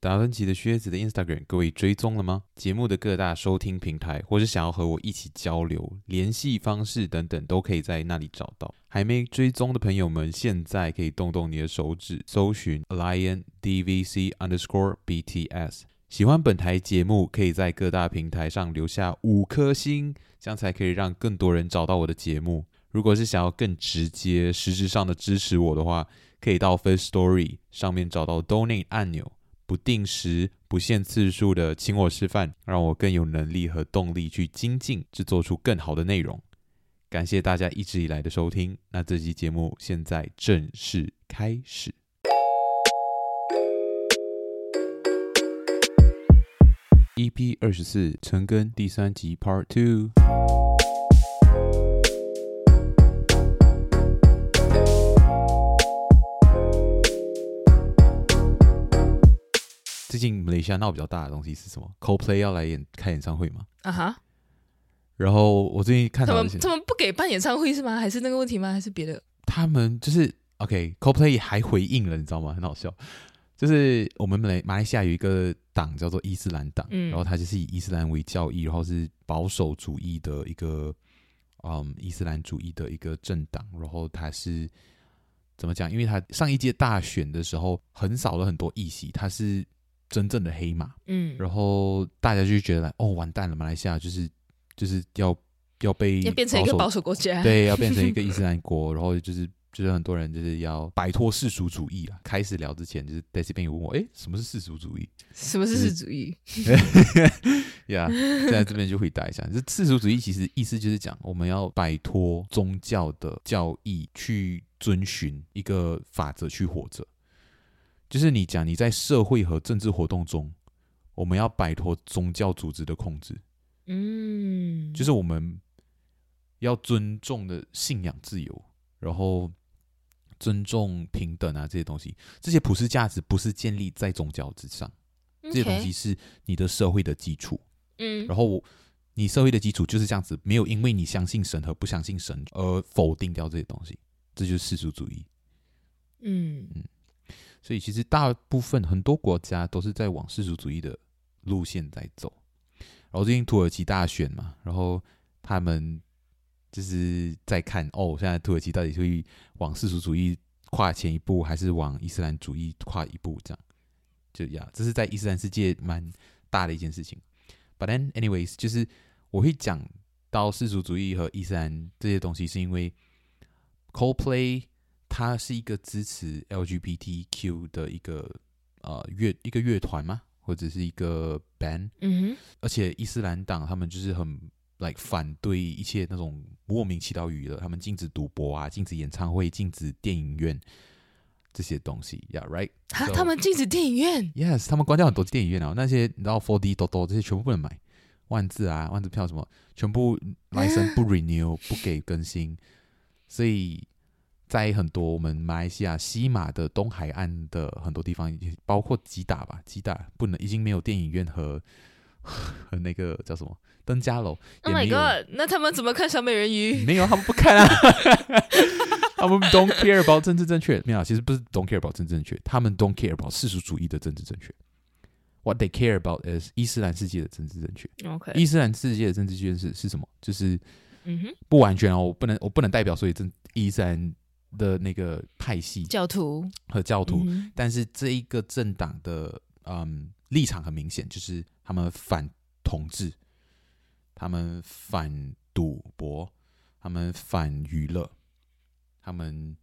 达芬奇的靴子的 Instagram，各位追踪了吗？节目的各大收听平台，或是想要和我一起交流，联系方式等等，都可以在那里找到。还没追踪的朋友们，现在可以动动你的手指，搜寻 Lion DVC Underscore BTS。喜欢本台节目，可以在各大平台上留下五颗星，这样才可以让更多人找到我的节目。如果是想要更直接、实质上的支持我的话，可以到 Firstory 上面找到 Donate 按钮。不定时、不限次数的请我吃饭，让我更有能力和动力去精进，制作出更好的内容。感谢大家一直以来的收听。那这期节目现在正式开始。EP 二十四，陈根第三集 Part Two。最近马来西亚闹比较大的东西是什么？Coldplay 要来演开演唱会吗？啊哈。然后我最近看他们他们不给办演唱会是吗？还是那个问题吗？还是别的？他们就是 OK，Coldplay 还回应了，你知道吗？很好笑。就是我们马来马来西亚有一个党叫做伊斯兰党，嗯，然后他就是以伊斯兰为教义，然后是保守主义的一个嗯伊斯兰主义的一个政党。然后他是怎么讲？因为他上一届大选的时候横扫了很多议席，他是。真正的黑马，嗯，然后大家就觉得，哦，完蛋了，马来西亚就是就是要要被要变成一个保守国家，对，要变成一个 伊斯兰国，然后就是就是很多人就是要摆脱世俗主义啊。开始聊之前，就是 Daisy 朋友问我，哎，什么是世俗主义？什么是世俗主义？呀，在这边就回答一下，这世俗主义其实意思就是讲，我们要摆脱宗教的教义，去遵循一个法则去活着。就是你讲你在社会和政治活动中，我们要摆脱宗教组织的控制，嗯，就是我们要尊重的信仰自由，然后尊重平等啊这些东西，这些普世价值不是建立在宗教之上，这些东西是你的社会的基础，嗯，然后你社会的基础就是这样子，没有因为你相信神和不相信神而否定掉这些东西，这就是世俗主义，嗯。嗯。所以其实大部分很多国家都是在往世俗主义的路线在走。然后最近土耳其大选嘛，然后他们就是在看哦，现在土耳其到底会往世俗主义跨前一步，还是往伊斯兰主义跨一步？这样就呀，这是在伊斯兰世界蛮大的一件事情。But then anyways，就是我会讲到世俗主义和伊斯兰这些东西，是因为 Coldplay。它是一个支持 LGBTQ 的一个呃乐一个乐团吗？或者是一个 band？嗯哼。而且伊斯兰党他们就是很 like 反对一切那种莫名其妙娱乐，他们禁止赌博啊，禁止演唱会，禁止电影院这些东西。Yeah，right？啊，so, 他们禁止电影院？Yes，他们关掉很多电影院啊，那些你知道 4D 多多这些全部不能买，万字啊，万字票什么，全部 license 不 renew，不给更新，所以。在很多我们马来西亚西马的东海岸的很多地方，包括吉打吧，吉打不能已经没有电影院和和那个叫什么登嘉楼。Oh my god！那他们怎么看小美人鱼？没有，他们不看啊。他们 don't care about 政治正确。没有，其实不是 don't care about 政治正确，他们 don't care about 世俗主义的政治正确。What they care about is 伊斯兰世界的政治正确。OK，伊斯兰世界的政治正确是是什么？就是嗯哼，不完全哦，我不能我不能代表所以政伊斯兰。的那个派系教徒和教徒，嗯、但是这一个政党的嗯立场很明显，就是他们反统治，他们反赌博，他们反娱乐，他们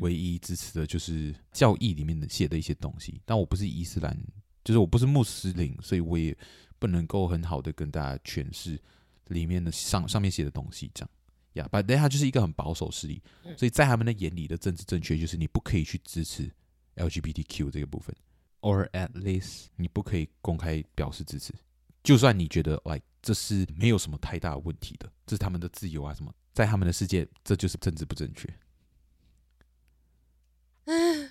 唯一支持的就是教义里面的写的一些东西。但我不是伊斯兰，就是我不是穆斯林，所以我也不能够很好的跟大家诠释里面的上上面写的东西，这样。呀，But they，他就是一个很保守势力，所以在他们的眼里的政治正确就是你不可以去支持 LGBTQ 这个部分，or at least 你不可以公开表示支持，就算你觉得 like 这是没有什么太大的问题的，这是他们的自由啊什么，在他们的世界这就是政治不正确。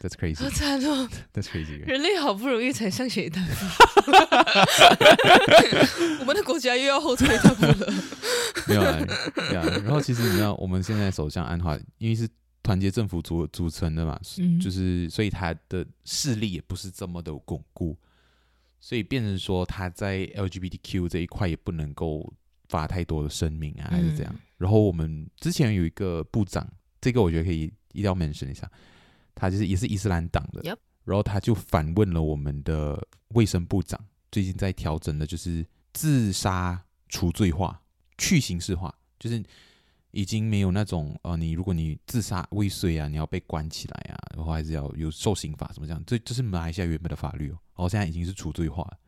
That's crazy，好惨哦！That's crazy，人类好不容易才向前一大步，我们的国家又要后退一大步了。没有啊，对啊。然后其实你知道，我们现在首相安华，因为是团结政府组组成的嘛，嗯、就是所以他的势力也不是这么的巩固。所以变成说他在 LGBTQ 这一块也不能够发太多的声明啊，还是这样。嗯、然后我们之前有一个部长，这个我觉得可以一定要 mention 一下，他就是也是伊斯兰党的，Yep. 然后他就反问了我们的卫生部长，最近在调整的就是自杀除罪化、去刑事化，就是。已经没有那种呃，你如果你自杀未遂啊，你要被关起来啊，然后还是要有受刑法什么这样，这这是马来西亚原本的法律哦，然后现在已经是除罪化了，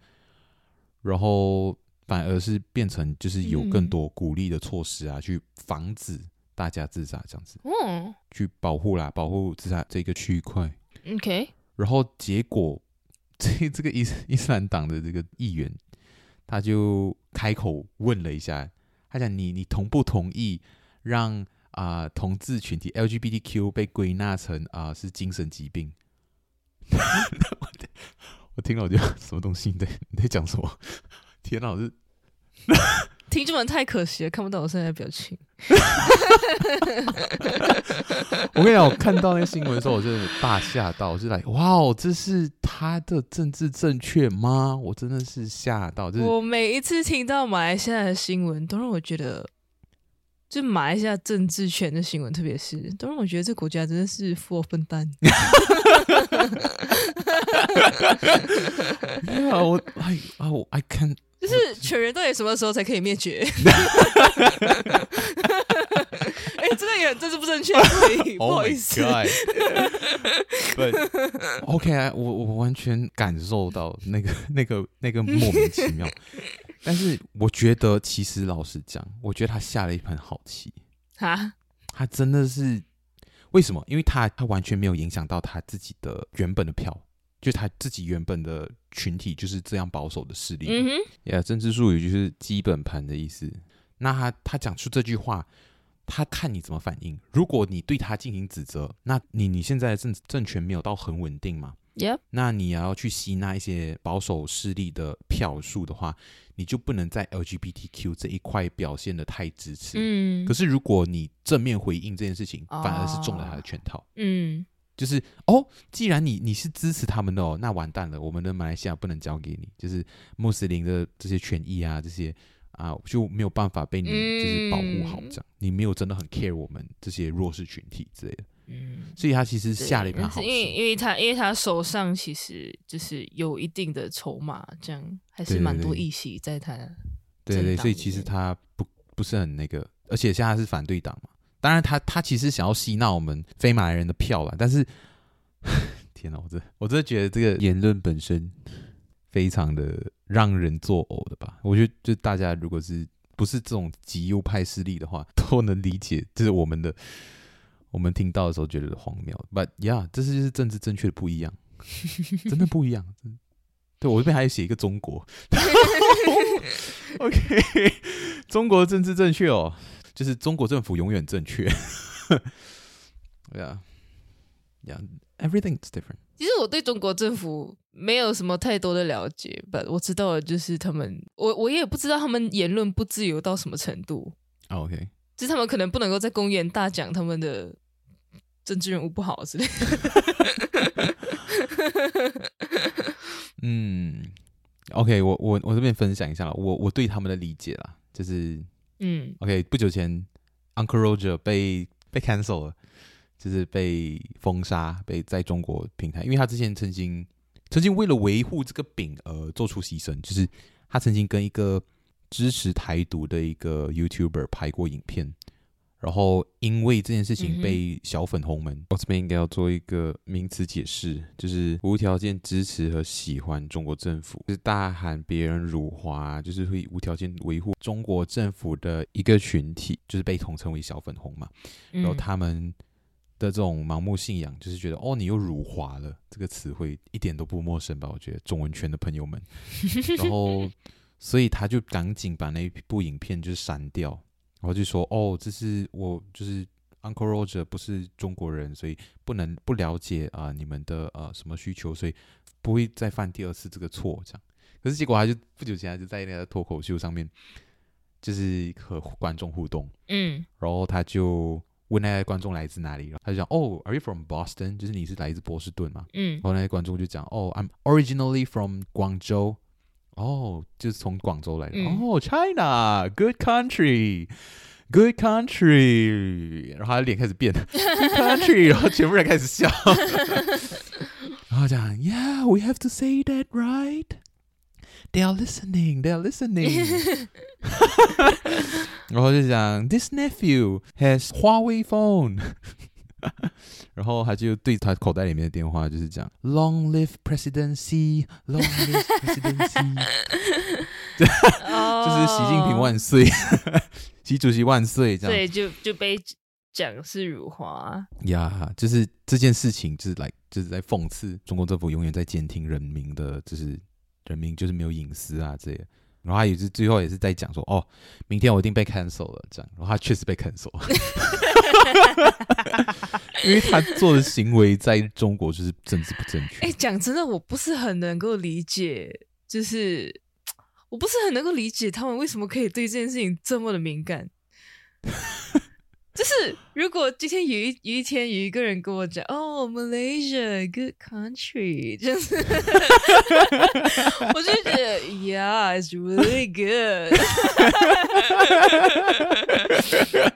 然后反而是变成就是有更多鼓励的措施啊，嗯、去防止大家自杀这样子，嗯，去保护啦，保护自杀这个区块，OK，然后结果这 这个伊斯伊斯兰党的这个议员他就开口问了一下，他讲你你同不同意？让啊、呃、同志群体 LGBTQ 被归纳成啊、呃、是精神疾病，我听了我就什么东西？你在你在讲什么？天哪！我是听众们太可惜了，看不到我现在的表情。我跟你讲，我看到那个新闻的时候，我真的大吓到，我就来哇哦，这是他的政治正确吗？我真的是吓到。就是、我每一次听到马来西亚的新闻，都让我觉得。就马来西亚政治圈的新闻，特别是都让我觉得这个国家真的是富二笨蛋。啊，我 I 啊我 I can，就是犬人到底什么时候才可以灭绝？哎、欸，这个也政治不正确，不好意思。But OK，我我完全感受到那个 那个那个莫名其妙。但是我觉得，其实老实讲，我觉得他下了一盘好棋哈，他真的是为什么？因为他他完全没有影响到他自己的原本的票，就他自己原本的群体就是这样保守的势力。嗯哼，呀，政治术语就是基本盘的意思。那他他讲出这句话，他看你怎么反应。如果你对他进行指责，那你你现在的政政权没有到很稳定嘛？Yep. 那你也要去吸纳一些保守势力的票数的话。你就不能在 LGBTQ 这一块表现的太支持。嗯，可是如果你正面回应这件事情，反而是中了他的圈套。嗯，就是哦，既然你你是支持他们的哦，那完蛋了，我们的马来西亚不能交给你，就是穆斯林的这些权益啊，这些啊就没有办法被你就是保护好，这样、嗯、你没有真的很 care 我们这些弱势群体之类的。嗯，所以他其实下了一盘好，因为因为他因为他手上其实就是有一定的筹码，这样还是蛮多议席在他。对对，对，所以其实他不不是很那个，而且现在是反对党嘛。当然他，他他其实想要吸纳我们非马来人的票了，但是 天哪，我真我真的觉得这个言论本身非常的让人作呕的吧？我觉得就大家如果是不是这种极右派势力的话，都能理解，就是我们的。我们听到的时候觉得荒谬，But yeah，这是就是政治正确的不一样，真的不一样。对，我这边还要写一个中国，OK，中国政治正确哦，就是中国政府永远正确。Yeah，yeah，everything is different。其实我对中国政府没有什么太多的了解，But 我知道的就是他们，我我也不知道他们言论不自由到什么程度。OK，就是他们可能不能够在公园大讲他们的。政治人物不好是的，嗯，OK，我我我这边分享一下我我对他们的理解啦，就是，嗯，OK，不久前 Uncle Roger 被被 cancel 了，就是被封杀，被在中国平台，因为他之前曾经曾经为了维护这个饼而做出牺牲，就是他曾经跟一个支持台独的一个 YouTuber 拍过影片。然后，因为这件事情被小粉红们，嗯、我这边应该要做一个名词解释，就是无条件支持和喜欢中国政府，就是大喊别人辱华，就是会无条件维护中国政府的一个群体，就是被统称为小粉红嘛。然后他们的这种盲目信仰，就是觉得哦，你又辱华了，这个词汇一点都不陌生吧？我觉得中文圈的朋友们，然后所以他就赶紧把那部影片就是删掉。然后就说哦，这是我就是 Uncle Roger 不是中国人，所以不能不了解啊、呃、你们的呃什么需求，所以不会再犯第二次这个错。这样，可是结果他就不久前他就在那个脱口秀上面，就是和观众互动，嗯，然后他就问那些观众来自哪里，他就讲哦，Are you from Boston？就是你是来自波士顿嘛，嗯，然后那些观众就讲哦，I'm originally from 广州。哦，就是从广州来的。嗯、哦，China，good country，good country。然后他脸开始变，good country，然后全部人开始笑。然后讲，Yeah，we have to say that right。They are listening. They are listening. 然后就讲，This nephew has Huawei phone. 然后他就对他口袋里面的电话就是讲，Long live presidency, long live presidency。就是习近平万岁，习主席万岁，这样。对，就就被讲是辱华。呀，yeah, 就是这件事情，就是来，就是在讽刺中国政府永远在监听人民的，就是。人民就是没有隐私啊，这些，然后他也是最后也是在讲说，哦，明天我一定被 cancel 了，这样，然后他确实被 cancel 了，因为他做的行为在中国就是政治不正确。哎，讲真的，我不是很能够理解，就是我不是很能够理解他们为什么可以对这件事情这么的敏感。就是如果今天有一有一天有一个人跟我讲哦，Malaysia good country，就是 我就觉得 Yeah，it's really good。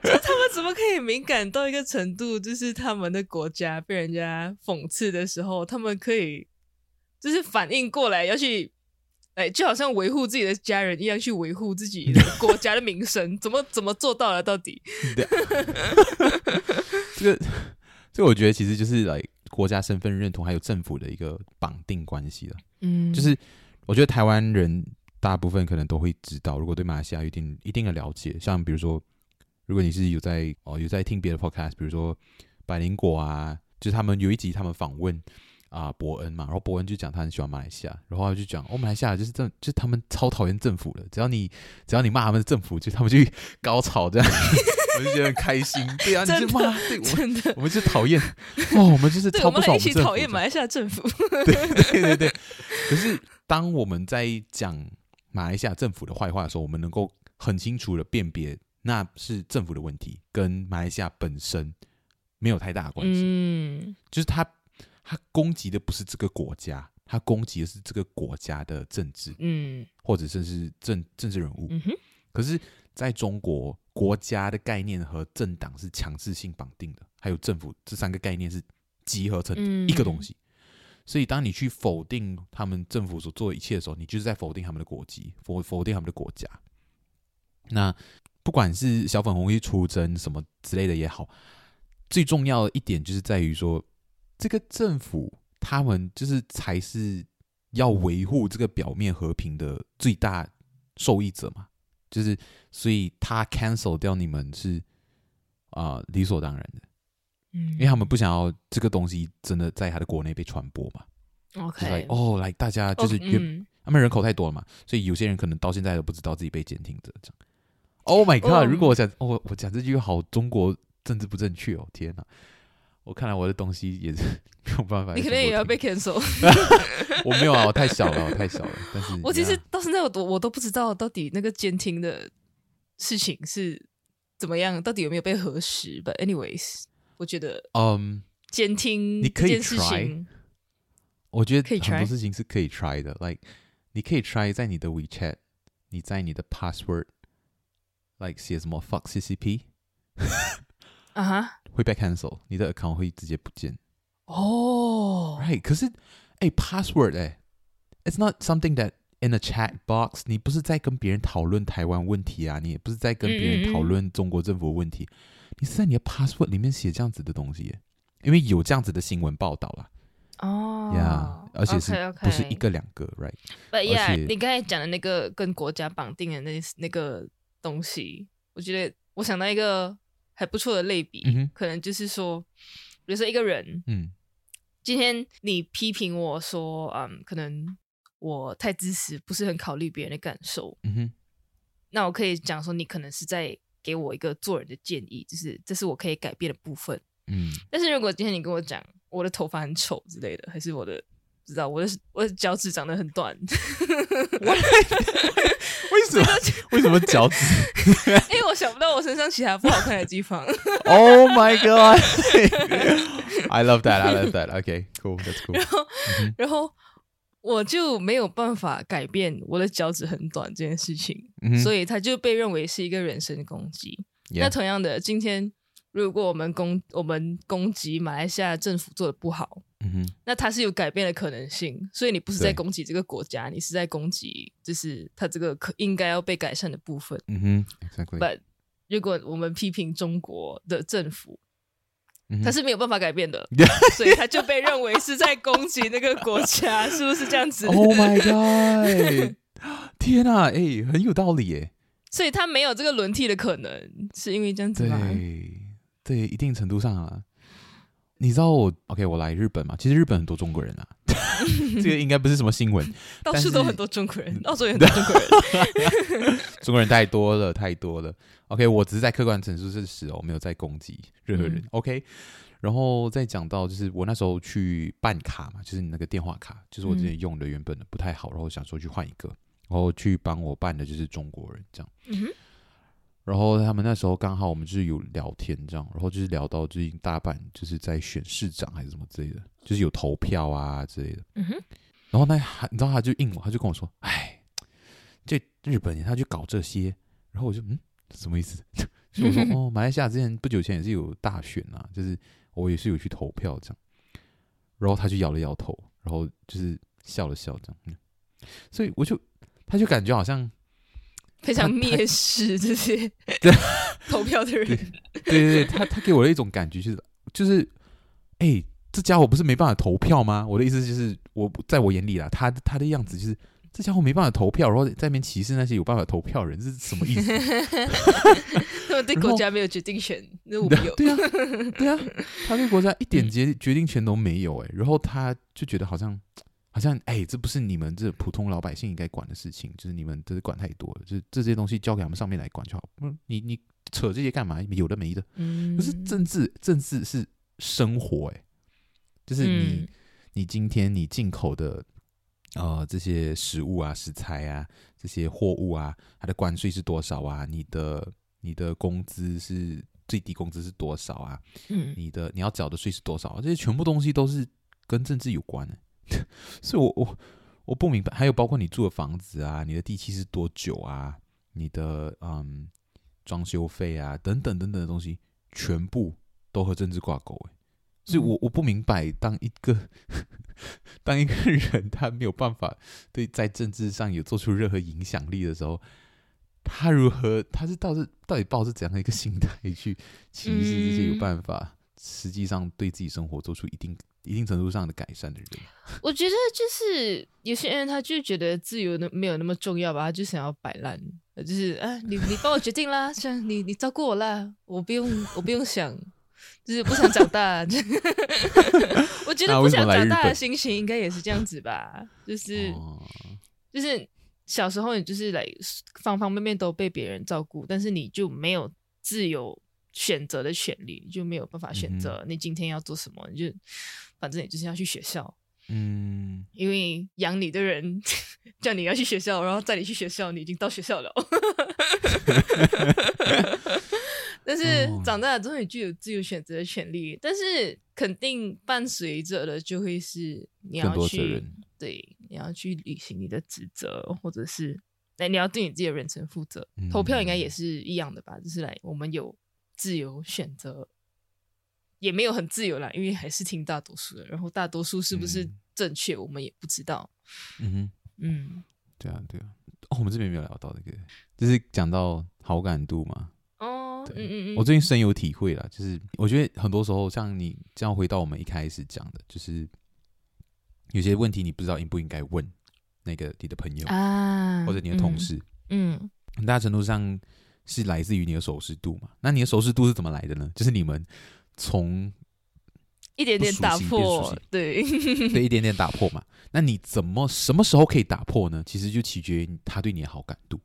就他们怎么可以敏感到一个程度，就是他们的国家被人家讽刺的时候，他们可以就是反应过来要去。哎，就好像维护自己的家人一样，去维护自己的国 家的名声，怎么怎么做到了？到底？这个，这个我觉得其实就是来国家身份认同还有政府的一个绑定关系了。嗯，就是我觉得台湾人大部分可能都会知道，如果对马来西亚有一定一定的了解，像比如说，如果你是有在哦有在听别的 podcast，比如说百灵果啊，就是他们有一集他们访问。啊，伯恩嘛，然后伯恩就讲他很喜欢马来西亚，然后他就讲，哦，马来西亚就是政，就是他们超讨厌政府的，只要你只要你骂他们的政府，就他们就高潮这样，我就觉得很开心。对啊，你就骂，对，我我们就讨厌，哦，我们就是超不爽我们一起讨厌马来西亚政府。对 对对对。可是当我们在讲马来西亚政府的坏话的时候，我们能够很清楚的辨别，那是政府的问题，跟马来西亚本身没有太大的关系。嗯，就是他。他攻击的不是这个国家，他攻击的是这个国家的政治，嗯，或者甚至政政治人物。嗯哼。可是，在中国，国家的概念和政党是强制性绑定的，还有政府这三个概念是集合成一个东西。嗯。所以，当你去否定他们政府所做的一切的时候，你就是在否定他们的国籍，否否定他们的国家。那不管是小粉红去出征什么之类的也好，最重要的一点就是在于说。这个政府，他们就是才是要维护这个表面和平的最大受益者嘛，就是所以他 cancel 掉你们是啊、呃、理所当然的，嗯，因为他们不想要这个东西真的在他的国内被传播嘛，OK，哦，来大家就是他们人口太多了嘛，所以有些人可能到现在都不知道自己被监听着这样。Oh my god！、Oh. 如果我讲哦，我讲这句好中国政治不正确哦，天哪！我看来我的东西也是 没有办法。你可能也要被 cancel。我没有啊，我太小了，我太小了。但是 我其实到现在我我都不知道到底那个监听的事情是怎么样，到底有没有被核实。But anyways，我觉得，嗯，监听你可以 try。我觉得很多事情是可以 try 的，like 你可以 try 在你的 WeChat，你在你的 password，like 写什么 fuck CCP。啊哈。会被 cancel，你的 account 会直接不见。哦、oh.，right？可是，哎，password，哎，it's not something that in a chat box。你不是在跟别人讨论台湾问题啊，你也不是在跟别人讨论中国政府的问题，嗯嗯嗯，你是在你的 password 里面写这样子的东西，因为有这样子的新闻报道啦。哦，呀，而且是不是一个两个，right？But yeah，你刚才讲的那个跟国家绑定的那那个东西，我觉得我想到一个。还不错的类比，嗯、可能就是说，比如说一个人，嗯，今天你批评我说，嗯，可能我太自私，不是很考虑别人的感受，嗯哼，那我可以讲说，你可能是在给我一个做人的建议，就是这是我可以改变的部分，嗯。但是如果今天你跟我讲我的头发很丑之类的，还是我的不知道我的我的脚趾长得很短。为什么？为什么脚趾？因为我想不到我身上其他不好看的地方。Oh my god! I love that. I love that. Okay, cool. That's cool. 然后，然后我就没有办法改变我的脚趾很短这件事情，嗯、所以他就被认为是一个人身攻击。那同样的，今天如果我们攻我们攻击马来西亚政府做的不好，嗯哼，那它是有改变的可能性。所以你不是在攻击这个国家，你是在攻击就是它这个可应该要被改善的部分。嗯哼，Exactly. But 如果我们批评中国的政府。他是没有办法改变的，所以他就被认为是在攻击那个国家，是不是这样子？Oh my god！天啊，哎、欸，很有道理耶。所以他没有这个轮替的可能，是因为这样子吗？对，对，一定程度上啊。你知道我 OK？我来日本嘛？其实日本很多中国人啊，这个应该不是什么新闻。到处都很多中国人，澳洲也很多中国人。中国人太多了，太多了。OK，我只是在客观陈述事实哦，我没有在攻击任何人。嗯、OK，然后再讲到就是我那时候去办卡嘛，就是你那个电话卡，就是我之前用的原本的不太好，然后想说去换一个，然后去帮我办的就是中国人这样。嗯然后他们那时候刚好我们就是有聊天这样，然后就是聊到最近大阪就是在选市长还是什么之类的，就是有投票啊之类的。嗯哼。然后那你知道他就应我，他就跟我说：“哎，这日本人他去搞这些。”然后我就嗯，什么意思？所以我说：“ 哦，马来西亚之前不久前也是有大选啊，就是我也是有去投票这样。”然后他就摇了摇头，然后就是笑了笑这样。嗯。所以我就他就感觉好像。非常蔑视这些 投票的人，对对对，他他给我的一种感觉就是就是，哎、欸，这家伙不是没办法投票吗？我的意思就是，我在我眼里啦，他他的样子就是这家伙没办法投票，然后在那边歧视那些有办法投票的人，这是什么意思？他们对国家没有决定权，那我们有。对啊，对啊，他对国家一点决决定权都没有哎、欸，然后他就觉得好像。好像哎、欸，这不是你们这普通老百姓应该管的事情，就是你们这是管太多了，就是这些东西交给他们上面来管就好。嗯，你你扯这些干嘛？有的没的。嗯，可是政治，政治是生活哎、欸，就是你、嗯、你今天你进口的呃这些食物啊、食材啊、这些货物啊，它的关税是多少啊？你的你的工资是最低工资是多少啊？嗯，你的你要缴的税是多少、啊？这些全部东西都是跟政治有关的、欸。所以我我我不明白，还有包括你住的房子啊，你的地契是多久啊，你的嗯装修费啊等等等等的东西，全部都和政治挂钩哎，所以我我不明白，当一个 当一个人他没有办法对在政治上有做出任何影响力的时候，他如何他是到底到底抱着怎样的一个心态去 歧视这些有办法实际上对自己生活做出一定。一定程度上的改善的人，我觉得就是有些人他就觉得自由的没有那么重要吧，他就想要摆烂，就是啊，你你帮我决定啦，像你你照顾我啦，我不用我不用想，就是不想长大。我觉得不想长大的心情应该也是这样子吧，就是就是小时候你就是来方方面面都被别人照顾，但是你就没有自由选择的权利，就没有办法选择你今天要做什么，你就。反正你就是要去学校，嗯，因为养你的人 叫你要去学校，然后载你去学校，你已经到学校了。但是长大了之后，你就有自由选择的权利，但是肯定伴随着的就会是你要去，对，你要去履行你的职责，或者是哎，你要对你自己的人生负责。嗯、投票应该也是一样的吧？就是来，我们有自由选择。也没有很自由啦，因为还是听大多数的，然后大多数是不是正确，嗯、我们也不知道。嗯哼，嗯，对啊，对啊。哦，我们这边没有聊到这个，就是讲到好感度嘛。哦，对嗯嗯嗯。我最近深有体会啦，就是我觉得很多时候，像你这样回到我们一开始讲的，就是有些问题你不知道应不应该问那个你的朋友啊，或者你的同事。嗯，嗯很大程度上是来自于你的熟识度嘛。那你的熟识度是怎么来的呢？就是你们。从一点点打破，对 对，一点点打破嘛。那你怎么什么时候可以打破呢？其实就取决于他对你的好感度。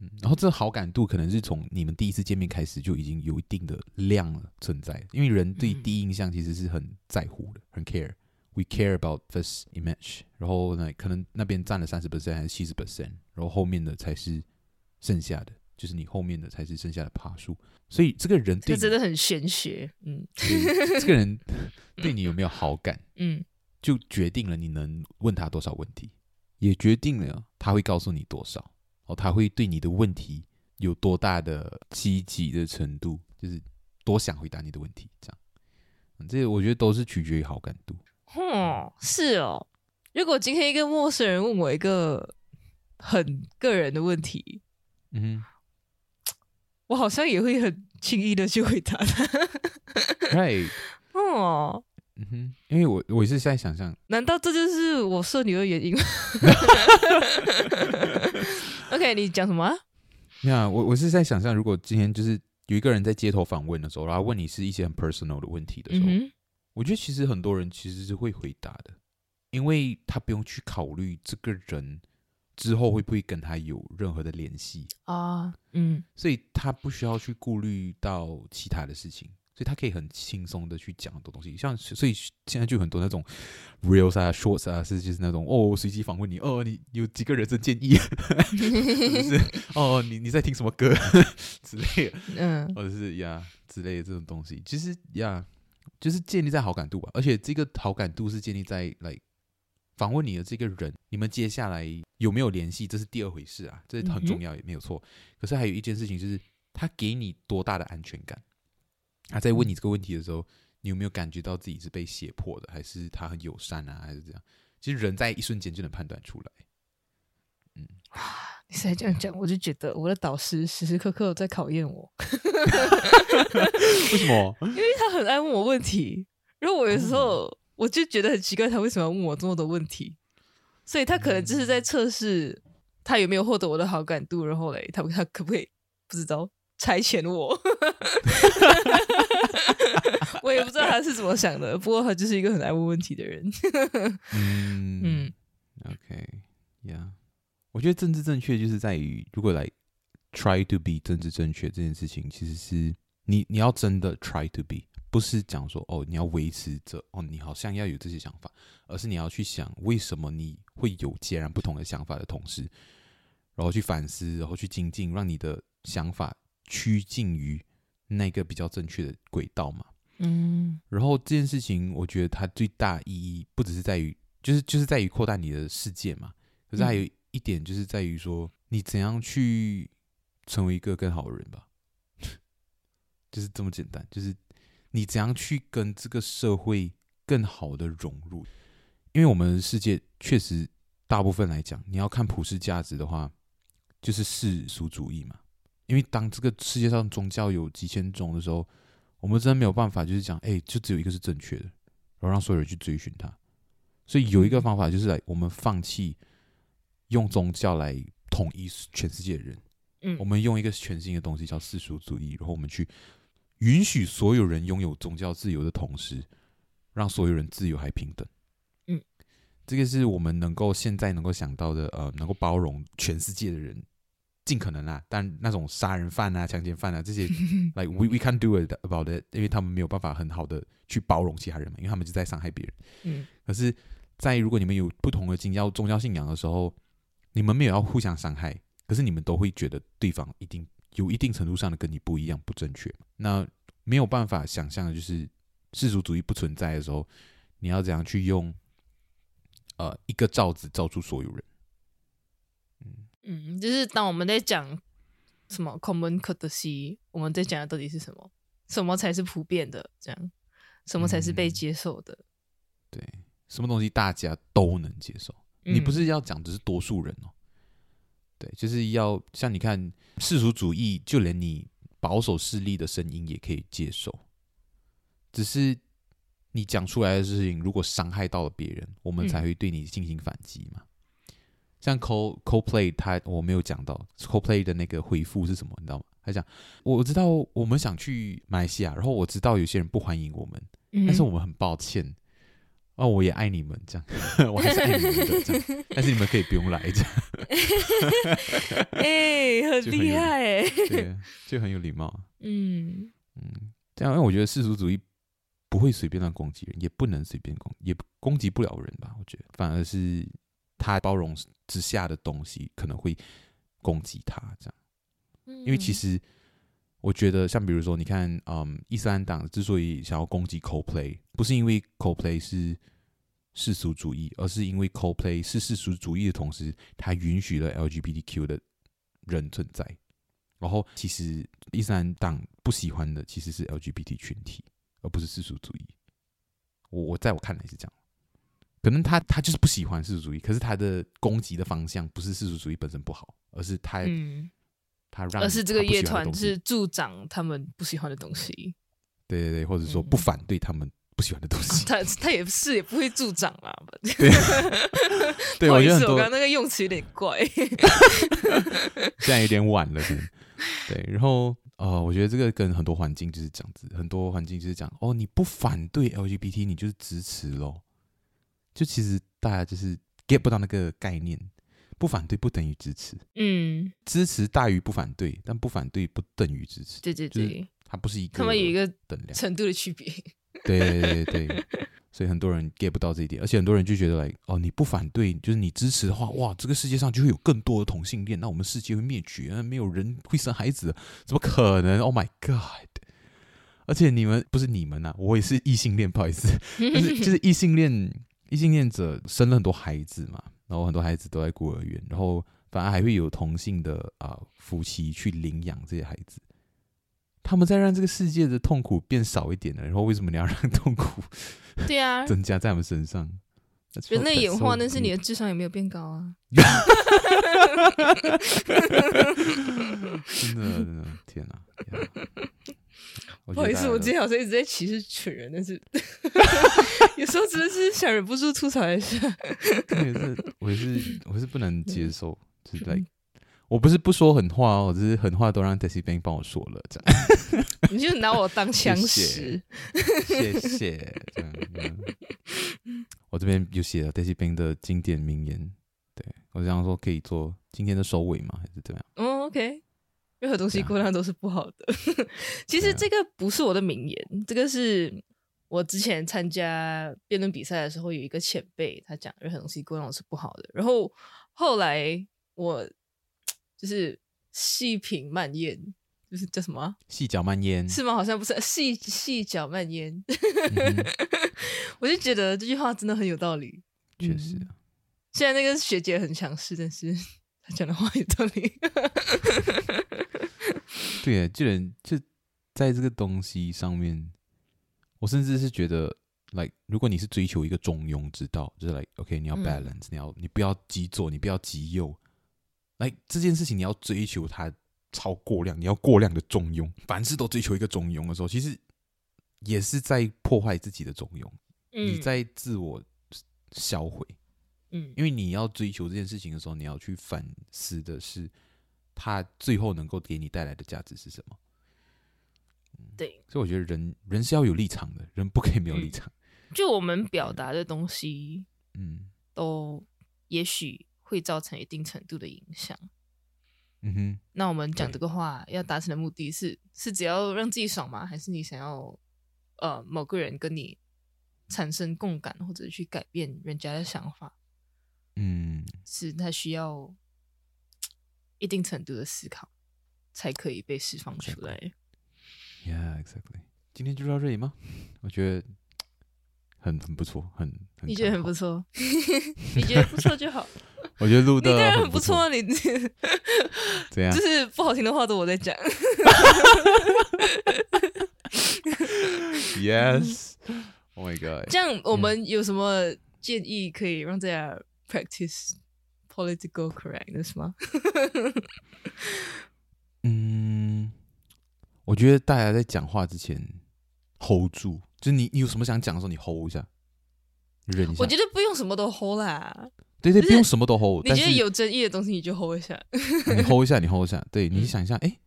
嗯，然后这好感度可能是从你们第一次见面开始就已经有一定的量了存在，因为人对第一印象其实是很在乎的，很 care。We care about first image。然后呢，可能那边占了三十 percent 还是七十 percent，然后后面的才是剩下的。就是你后面的才是剩下的爬树，所以这个人对真的很玄学，嗯，这个人 对你有没有好感？嗯，就决定了你能问他多少问题，也决定了他会告诉你多少哦，他会对你的问题有多大的积极的程度，就是多想回答你的问题，这样。嗯，这个我觉得都是取决于好感度。哦，是哦。如果今天一个陌生人问我一个很个人的问题，嗯，我好像也会很轻易的去回答他。Right，哦，嗯哼，因为我我是在想象，难道这就是我社牛的原因吗？OK，你讲什么啊？那我我是在想象，如果今天就是有一个人在街头访问的时候，然后问你是一些很 personal 的问题的时候，嗯、我觉得其实很多人其实是会回答的。因为他不用去考虑这个人之后会不会跟他有任何的联系？啊，嗯，所以他不需要去顾虑到其他的事情，所以他可以很轻松的去讲很多东西。像所以现在就很多那种 reels 啊、shorts 啊，是就是那种哦，随机访问你哦，你有几个人生建议，是哦，你你在听什么歌？之类的，嗯，或者是呀之类的这种东西，其实呀就是建立在好感度吧，而且这个好感度是建立在来。Like, 访问你的这个人，你们接下来有没有联系？这是第二回事啊，这是很重要，也没有错。可是还有一件事情，就是他给你多大的安全感？他在问你这个问题的时候，你有没有感觉到自己是被胁迫的，还是他很友善啊，还是这样？其实人在一瞬间就能判断出来。嗯，你现在这样讲，我就觉得我的导师时时刻刻在考验我。为什么？因为他很爱问我问题，如果我有时候。嗯我就觉得很奇怪，他为什么要问我这么多问题？所以他可能就是在测试他有没有获得我的好感度，然后嘞，他他可不可以不知道差遣我？我也不知道他是怎么想的。不过他就是一个很爱问问题的人。嗯嗯，OK，Yeah，我觉得政治正确就是在于，如果来 try to be 政治正确这件事情，其实是你你要真的 try to be。不是讲说哦，你要维持着哦，你好像要有这些想法，而是你要去想为什么你会有截然不同的想法的同时，然后去反思，然后去精进，让你的想法趋近于那个比较正确的轨道嘛。嗯，然后这件事情，我觉得它最大意义不只是在于，就是就是在于扩大你的世界嘛。可是还有一点，就是在于说，你怎样去成为一个更好的人吧，就是这么简单，就是。你怎样去跟这个社会更好的融入？因为我们世界确实大部分来讲，你要看普世价值的话，就是世俗主义嘛。因为当这个世界上宗教有几千种的时候，我们真的没有办法，就是讲，哎，就只有一个是正确的，然后让所有人去追寻它。所以有一个方法，就是来我们放弃用宗教来统一全世界的人，嗯，我们用一个全新的东西叫世俗主义，然后我们去。允许所有人拥有宗教自由的同时，让所有人自由还平等。嗯，这个是我们能够现在能够想到的，呃，能够包容全世界的人，尽可能啊。但那种杀人犯啊、强奸犯啊这些，like we we can't do it about it，因为他们没有办法很好的去包容其他人嘛，因为他们就在伤害别人。嗯，可是，在如果你们有不同的宗教宗教信仰的时候，你们没有要互相伤害，可是你们都会觉得对方一定。有一定程度上的跟你不一样，不正确。那没有办法想象的就是世俗主义不存在的时候，你要怎样去用呃一个罩子罩住所有人？嗯嗯，就是当我们在讲什么 common courtesy，我们在讲的到底是什么？什么才是普遍的？这样，什么才是被接受的？嗯、对，什么东西大家都能接受？嗯、你不是要讲的是多数人哦。对，就是要像你看世俗主义，就连你保守势力的声音也可以接受，只是你讲出来的事情如果伤害到了别人，我们才会对你进行反击嘛。嗯、像 Cold Coldplay，他我没有讲到 Coldplay 的那个回复是什么，你知道吗？他讲我知道我们想去马来西亚，然后我知道有些人不欢迎我们，嗯、但是我们很抱歉。哦，我也爱你们，这样，我还是爱你们的，这样，但是你们可以不用来，这样，哎、欸，很厉害，哎，对，就很有礼貌，嗯嗯，这样，因为我觉得世俗主义不会随便乱攻击人，也不能随便攻，也攻击不了人吧？我觉得，反而是他包容之下的东西可能会攻击他，这样，因为其实。我觉得，像比如说，你看，嗯，伊斯兰党之所以想要攻击 Coldplay，不是因为 Coldplay 是世俗主义，而是因为 Coldplay 是世俗主义的同时，它允许了 LGBTQ 的人存在。然后，其实伊斯兰党不喜欢的其实是 LGBT 群体，而不是世俗主义。我我在我看来是这样，可能他他就是不喜欢世俗主义，可是他的攻击的方向不是世俗主义本身不好，而是他、嗯、他让，而是这个乐团是助长他们不喜欢的东西。对对对，或者说不反对他们不喜欢的东西。嗯、他他也是也不会助长啊。对，对我觉得我刚刚那个用词有点怪。现在有点晚了，是。对，然后。呃，我觉得这个跟很多环境就是这样子，很多环境就是讲哦，你不反对 LGBT，你就是支持咯。就其实大家就是 get 不到那个概念，不反对不等于支持，嗯，支持大于不反对，但不反对不等于支持，对对对，它不是一个，他们有一个等量程度的区别，对对对对。所以很多人 get 不到这一点，而且很多人就觉得来哦，你不反对，就是你支持的话，哇，这个世界上就会有更多的同性恋，那我们世界会灭绝，没有人会生孩子，怎么可能？Oh my god！而且你们不是你们呐、啊，我也是异性恋，不好意思，就是就是异性恋，异性恋者生了很多孩子嘛，然后很多孩子都在孤儿院，然后反而还会有同性的啊、呃、夫妻去领养这些孩子。他们在让这个世界的痛苦变少一点呢，然后为什么你要让痛苦对啊 增加在我们身上？人类演化，但是你的智商有没有变高啊！真的真的天哪！不好意思，我今天好像一直在歧视蠢人，但是 有时候真的是想忍不住吐槽一下。我也是，我也是，我是不能接受，就是在。我不是不说狠话哦，我只是狠话都让 Daisy Bang 帮我说了，这样。你就拿我当枪使，谢谢。这样，我这边有写了 Daisy Bang 的经典名言，对，我想说可以做今天的收尾吗？还是怎么样？哦，OK，任何东西过量都是不好的。其实这个不是我的名言，这个是我之前参加辩论比赛的时候有一个前辈他讲，任何东西过量是不好的。然后后来我。就是细品慢咽，就是叫什么？细嚼慢咽是吗？好像不是，细细嚼慢咽。嗯、我就觉得这句话真的很有道理。确实、啊，虽然那个学姐很强势，但是她讲的话有道理。对啊，就人就在这个东西上面，我甚至是觉得，like，如果你是追求一个中庸之道，就是 like，OK，、你要 balance，、嗯、你要你不要极左，你不要极右。来这件事情，你要追求它超过量，你要过量的中庸。凡事都追求一个中庸的时候，其实也是在破坏自己的中庸。嗯、你在自我销毁。嗯，因为你要追求这件事情的时候，你要去反思的是，它最后能够给你带来的价值是什么。对，所以我觉得人人是要有立场的，人不可以没有立场。嗯、就我们表达的东西，嗯，都也许。会造成一定程度的影响。嗯哼，那我们讲这个话要达成的目的是，是只要让自己爽吗？还是你想要呃某个人跟你产生共感，或者去改变人家的想法？嗯，是他需要一定程度的思考才可以被释放出来。Yeah, exactly. 今天就到这里吗？我觉得。很很不错，很，很你觉得很不错，你觉得不错就好。我觉得录的很不错，你 怎样？就是不好听的话都我在讲。Yes，Oh my God。这样我们有什么建议可以让大家 practice political correctness 吗？嗯，我觉得大家在讲话之前 hold 住。就你，你有什么想讲的时候，你 hold 一下，忍一下。我觉得不用什么都 hold 啦。对对，不用什么都 hold。你觉得有争议的东西，你就 hold 一下。你 hold 一下，你 hold 一下。对，你想一下，哎，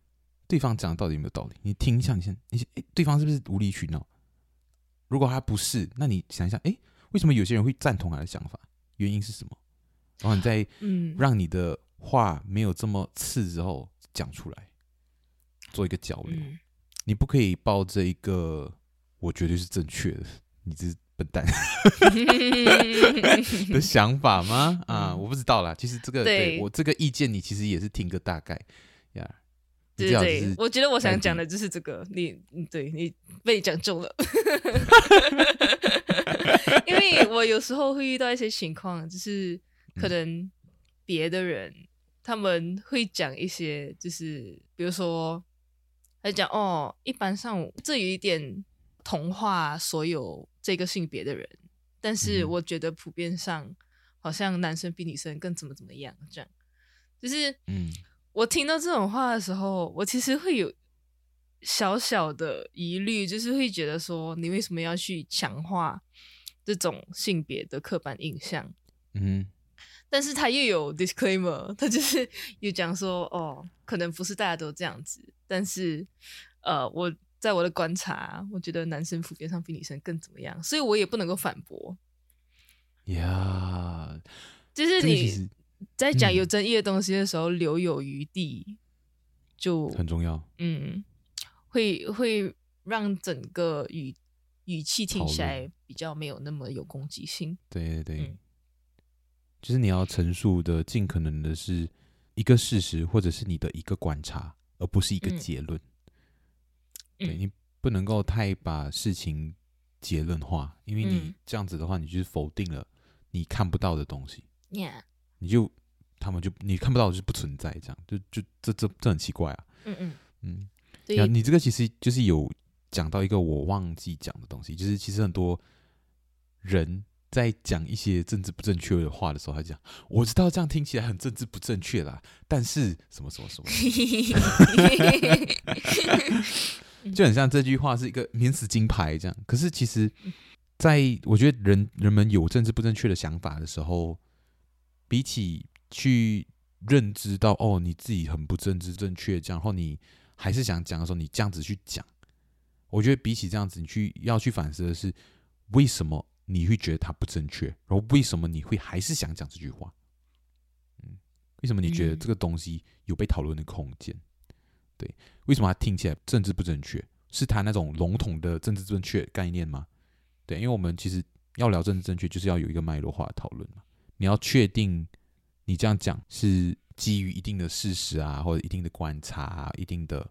对方讲的到底有没有道理？你听一下，你先，你先，哎，对方是不是无理取闹？如果他不是，那你想一下，哎，为什么有些人会赞同他的想法？原因是什么？然后你再嗯，让你的话没有这么刺之后讲出来，做一个交流。你不可以抱着一个。我绝对是正确的，你这是笨蛋 的想法吗？啊，我不知道啦。其实这个对，对我这个意见，你其实也是听个大概对对，我觉得我想讲的就是这个。你，对你被你讲中了。因为我有时候会遇到一些情况，就是可能别的人、嗯、他们会讲一些，就是比如说，他讲哦，一般上这有一点同化所有这个性别的人，但是我觉得普遍上好像男生比女生更怎么怎么样，这样，就是嗯。我听到这种话的时候，我其实会有小小的疑虑，就是会觉得说，你为什么要去强化这种性别的刻板印象？嗯，但是他又有 disclaimer，他就是有讲说，哦，可能不是大家都这样子，但是呃，我在我的观察，我觉得男生普遍上比女生更怎么样，所以我也不能够反驳。呀，就是你。在讲有争议的东西的时候，嗯、留有余地就很重要。嗯，会会让整个语语气听起来比较没有那么有攻击性。对对对，嗯、就是你要陈述的尽可能的是一个事实，或者是你的一个观察，而不是一个结论。嗯、对，你不能够太把事情结论化，因为你这样子的话，你就是否定了你看不到的东西。Yeah. 你就他们就你看不到，就是不存在，这样就就这这这很奇怪啊。嗯嗯嗯。你这个其实就是有讲到一个我忘记讲的东西，就是其实很多人在讲一些政治不正确的话的时候，他讲我知道这样听起来很政治不正确啦，但是什么什么什么，就很像这句话是一个免死金牌这样。可是其实，在我觉得人人们有政治不正确的想法的时候。比起去认知到哦，你自己很不政治正确，这样，然后你还是想讲的时候，你这样子去讲，我觉得比起这样子，你去要去反思的是，为什么你会觉得它不正确，然后为什么你会还是想讲这句话？嗯，为什么你觉得这个东西有被讨论的空间？对，为什么他听起来政治不正确？是他那种笼统的政治正确概念吗？对，因为我们其实要聊政治正确，就是要有一个脉络化的讨论嘛。你要确定你这样讲是基于一定的事实啊，或者一定的观察啊，一定的，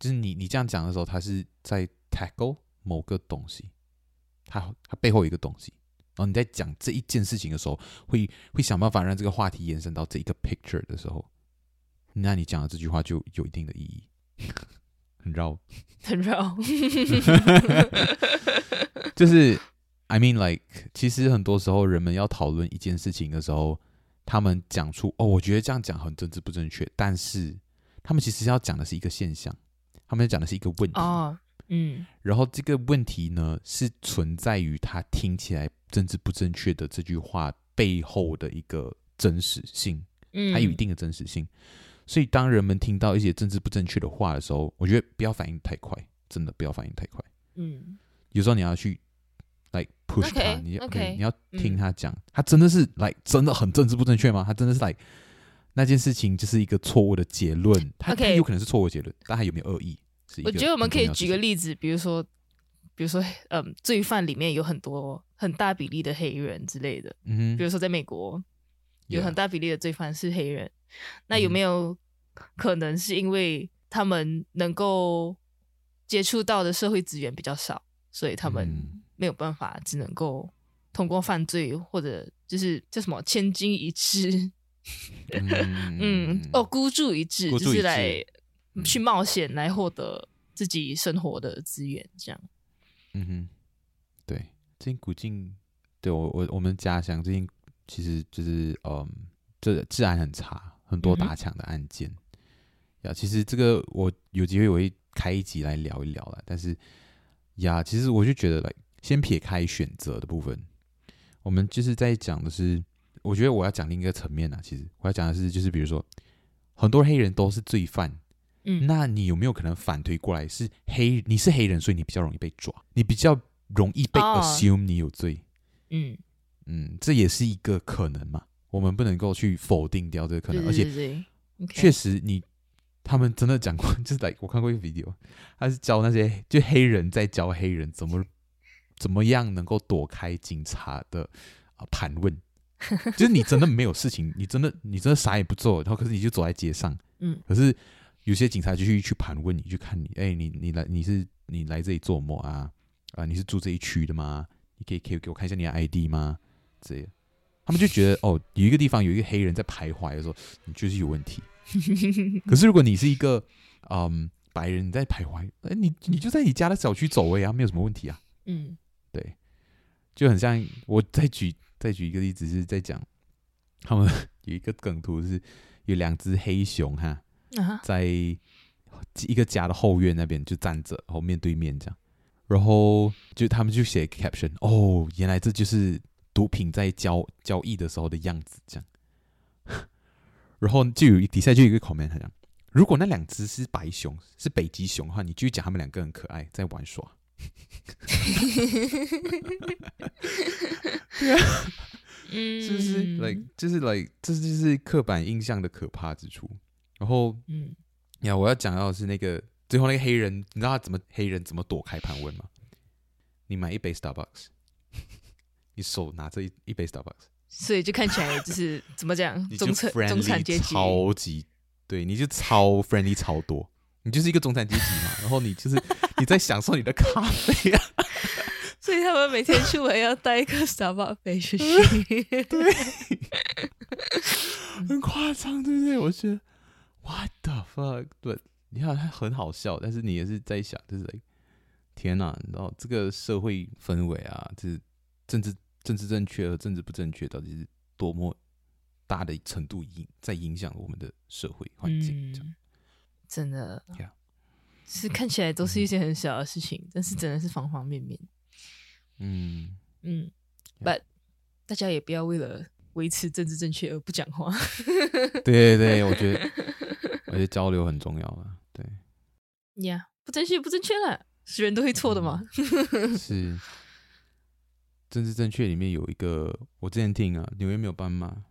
就是你你这样讲的时候，他是在 tackle 某个东西，他他背后有一个东西，然后你在讲这一件事情的时候，会会想办法让这个话题延伸到这一个 picture 的时候，那你讲的这句话就有一定的意义，很绕，很绕，就是。I mean, like，其实很多时候人们要讨论一件事情的时候，他们讲出哦，我觉得这样讲很政治不正确，但是他们其实要讲的是一个现象，他们要讲的是一个问题。哦，嗯。然后这个问题呢，是存在于他听起来政治不正确的这句话背后的一个真实性，嗯，还有一定的真实性。所以当人们听到一些政治不正确的话的时候，我觉得不要反应太快，真的不要反应太快。嗯。有时候你要去。like push 他，你要 okay, 你要听他讲，他真的是 like 真的很政治不正确吗？他真的是 like 那件事情就是一个错误的结论，他有可能是错误结论，但他有没有恶意？我觉得我们可以举个例子，比如说，比如说，嗯，罪犯里面有很多很大比例的黑人之类的，嗯，比如说在美国有很大比例的罪犯是黑人.那有没有可能是因为他们能够接触到的社会资源比较少，所以他们、嗯。没有办法，只能够通过犯罪或者就是叫什么千金一掷，嗯，嗯哦，孤注一掷，一就是来去冒险来获得自己生活的资源，这样。嗯哼，对，最近古晋，对我我我们家乡最近其实就是嗯，这治安很差，很多打抢的案件。呀、其实这个我有机会我会开一集来聊一聊了，但是呀，其实我就觉得来。先撇开选择的部分，我们就是在讲的是，我觉得我要讲另一个层面啊。其实我要讲的是，就是比如说，很多黑人都是罪犯，嗯，那你有没有可能反推过来，是黑你是黑人，所以你比较容易被抓，你比较容易被 assume 你有罪，嗯嗯，这也是一个可能嘛。我们不能够去否定掉这个可能，而且确实你他们真的讲过，就是来我看过一个 video，他是教那些就黑人在教黑人怎么。怎么样能够躲开警察的啊盘问？就是你真的没有事情，你真的你真的啥也不做，然后可是你就走在街上，嗯，可是有些警察就去去盘问你，去看你，哎，你你来你是你来这里做什么啊？啊，你是住这一区的吗？你可以可以给我看一下你的 ID 吗？这样，他们就觉得哦，有一个地方有一个黑人在徘徊的时候，你就是有问题。可是如果你是一个嗯白人你在徘徊，哎，你你就在你家的小区走位啊，没有什么问题啊。嗯，对，就很像我再举再举一个例子，是在讲他们有一个梗图是有两只黑熊哈，在一个家的后院那边就站着，然后面对面这样，然后就他们就写 caption，哦，原来这就是毒品在交交易的时候的样子这样。然后就有底下就有一个 comment，他讲，如果那两只是白熊，是北极熊的话，你就讲他们两个很可爱，在玩耍。对啊，嗯，是不是？like 就是 like 这就是刻板印象的可怕之处。然后，嗯，呀，我要讲到的是那个最后那个黑人，你知道他怎么黑人怎么躲开盘问吗？你买一杯 Starbucks，你手拿着一一杯 Starbucks。所以就看起来就是怎么讲，中产中产阶级超级对，你就超 friendly 超多，你就是一个中产阶级嘛。然后你就是你在享受你的咖啡啊，所以他们每天出门要带一个 Starbucks 杯去，对，很夸张，对不对？我觉得 What the fuck？对，你看他很好笑，但是你也是在想，就是天哪，你知道这个社会氛围啊，就是政治。政治正确和政治不正确到底是多么大的程度影在影响我们的社会环境？嗯，真的，Yeah. 是看起来都是一些很小的事情，嗯、但是真的是方方面面。嗯嗯，But 大家也不要为了维持政治正确而不讲话。对对对，我觉得我觉得交流很重要啊。对呀，yeah, 不正确不正确了，是人都会错的嘛。嗯、是。政治正确里面有一个，我之前听啊，纽约没有斑马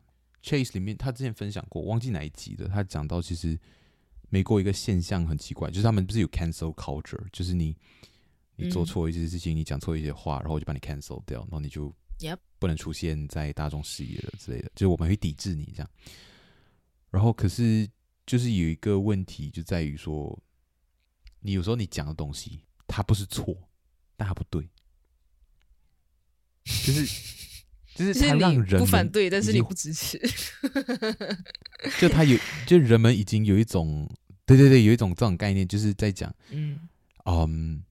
，Chase 里面他之前分享过，忘记哪一集的，他讲到其实美国一个现象很奇怪，就是他们不是有 cancel culture，就是你你做错一些事情，嗯、你讲错一些话，然后我就把你 cancel 掉，然后你就不能出现在大众视野了之类的，就是我们会抵制你这样。然后可是就是有一个问题就在于说，你有时候你讲的东西它不是错，但它不对。就是就是他让人不反对，但是你不支持。就他有，就人们已经有一种，对对对，有一种这种概念，就是在讲，嗯嗯，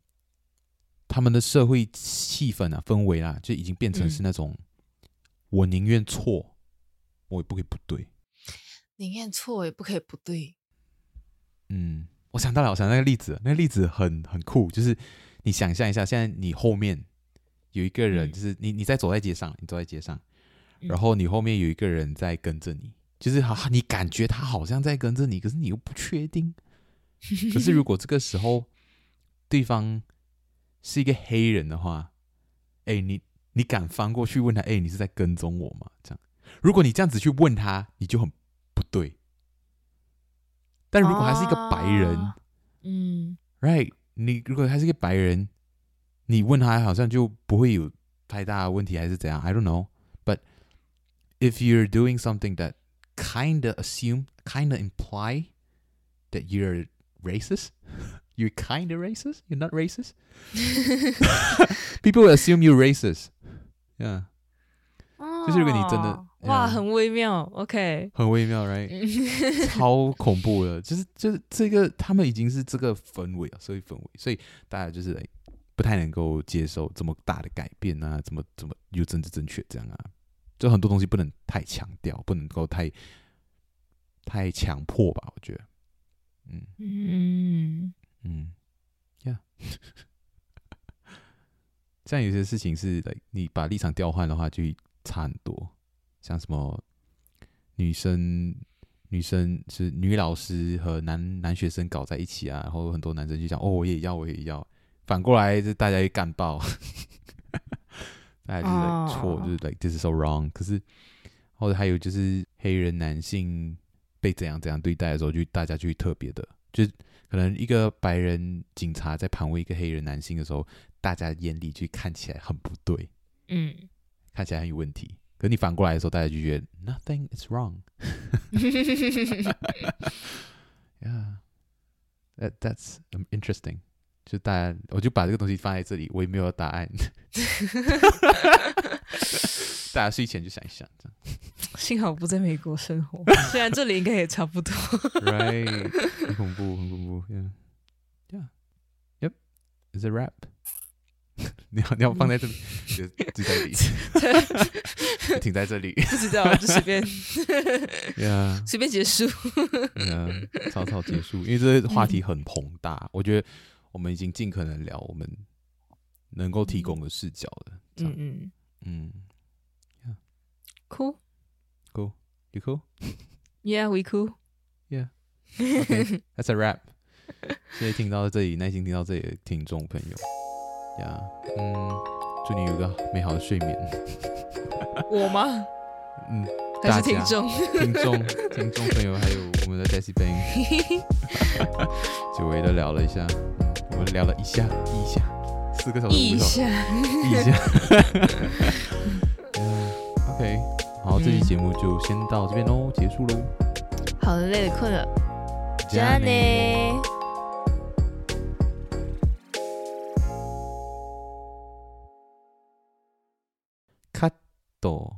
他们的社会气氛啊、氛围啊，就已经变成是那种，嗯、我宁愿错，我也不可以不对。宁愿错也不可以不对。嗯，我想到了，我想到那个例子，那个例子很很酷，就是你想象一下，现在你后面。有一个人，就是你，你在走在街上，你走在街上，然后你后面有一个人在跟着你，就是好，你感觉他好像在跟着你，可是你又不确定。可是如果这个时候 对方是一个黑人的话，哎，你你敢翻过去问他，哎，你是在跟踪我吗？这样，如果你这样子去问他，你就很不对。但如果他是一个白人，嗯，right，你如果他是一个白人。你问他好像就不会有太大的问题，还是怎样？I don't know. But if you're doing something that kind of assume, kind of imply that you're racist, you're kind of racist. You're not racist. People will assume you're racist. Yeah. 就是如果你真的哇，很微妙。OK，很微妙，right？超恐怖的，就是就是这个他们已经是这个氛围啊，社会氛围，所以大家就是来。 不太能够接受这么大的改变啊，怎么怎么又政治正确这样啊？就很多东西不能太强调，不能够太太强迫吧？我觉得，嗯嗯嗯呀，像有些事情是，你把立场调换的话，就差很多。像什么女生女生是女老师和男男学生搞在一起啊，然后很多男生就讲哦，我也要，我也要。反过来就大家一干爆，大家就是错，就是 like this is so wrong。可是或者还有就是黑人男性被怎样怎样对待的时候，就大家就会特别的，就可能一个白人警察在盘问一个黑人男性的时候，大家眼里就看起来很不对，嗯，看起来很有问题。可你反过来的时候，大家就觉得 nothing is wrong。Yeah, that that's interesting. 就大家，我就把这个东西放在这里，我也没有答案。大家睡前就想一想，这样。幸好不在美国生活，虽然这里应该也差不多。Right，很恐怖，很恐怖。Yeah，Yeah，Yep，It's a wrap。你要你要放在这里，就就在这里，停在这里。不知道，就随便。Yeah，随便结束。Yeah，草草结束，因为这个话题很宏大，嗯、我觉得我们已经尽可能聊我们能够提供的视角了。嗯嗯嗯。Cool。Cool. You cool? Yeah, we cool. Yeah. Okay, that's a wrap. 谢谢听到这里，耐心听到这里的听众朋友。呀、yeah，嗯，祝你有一个美好的睡眠。我吗？嗯，还是听众？听众，听众朋友，还有我们的 Jessie Bang，久违的聊了一下，我们聊了一下，一下，四个小时，一下，一下。嗯，OK，好，这期节目就先到这边喽，结束喽。好的，累了，困了。じゃあね。カット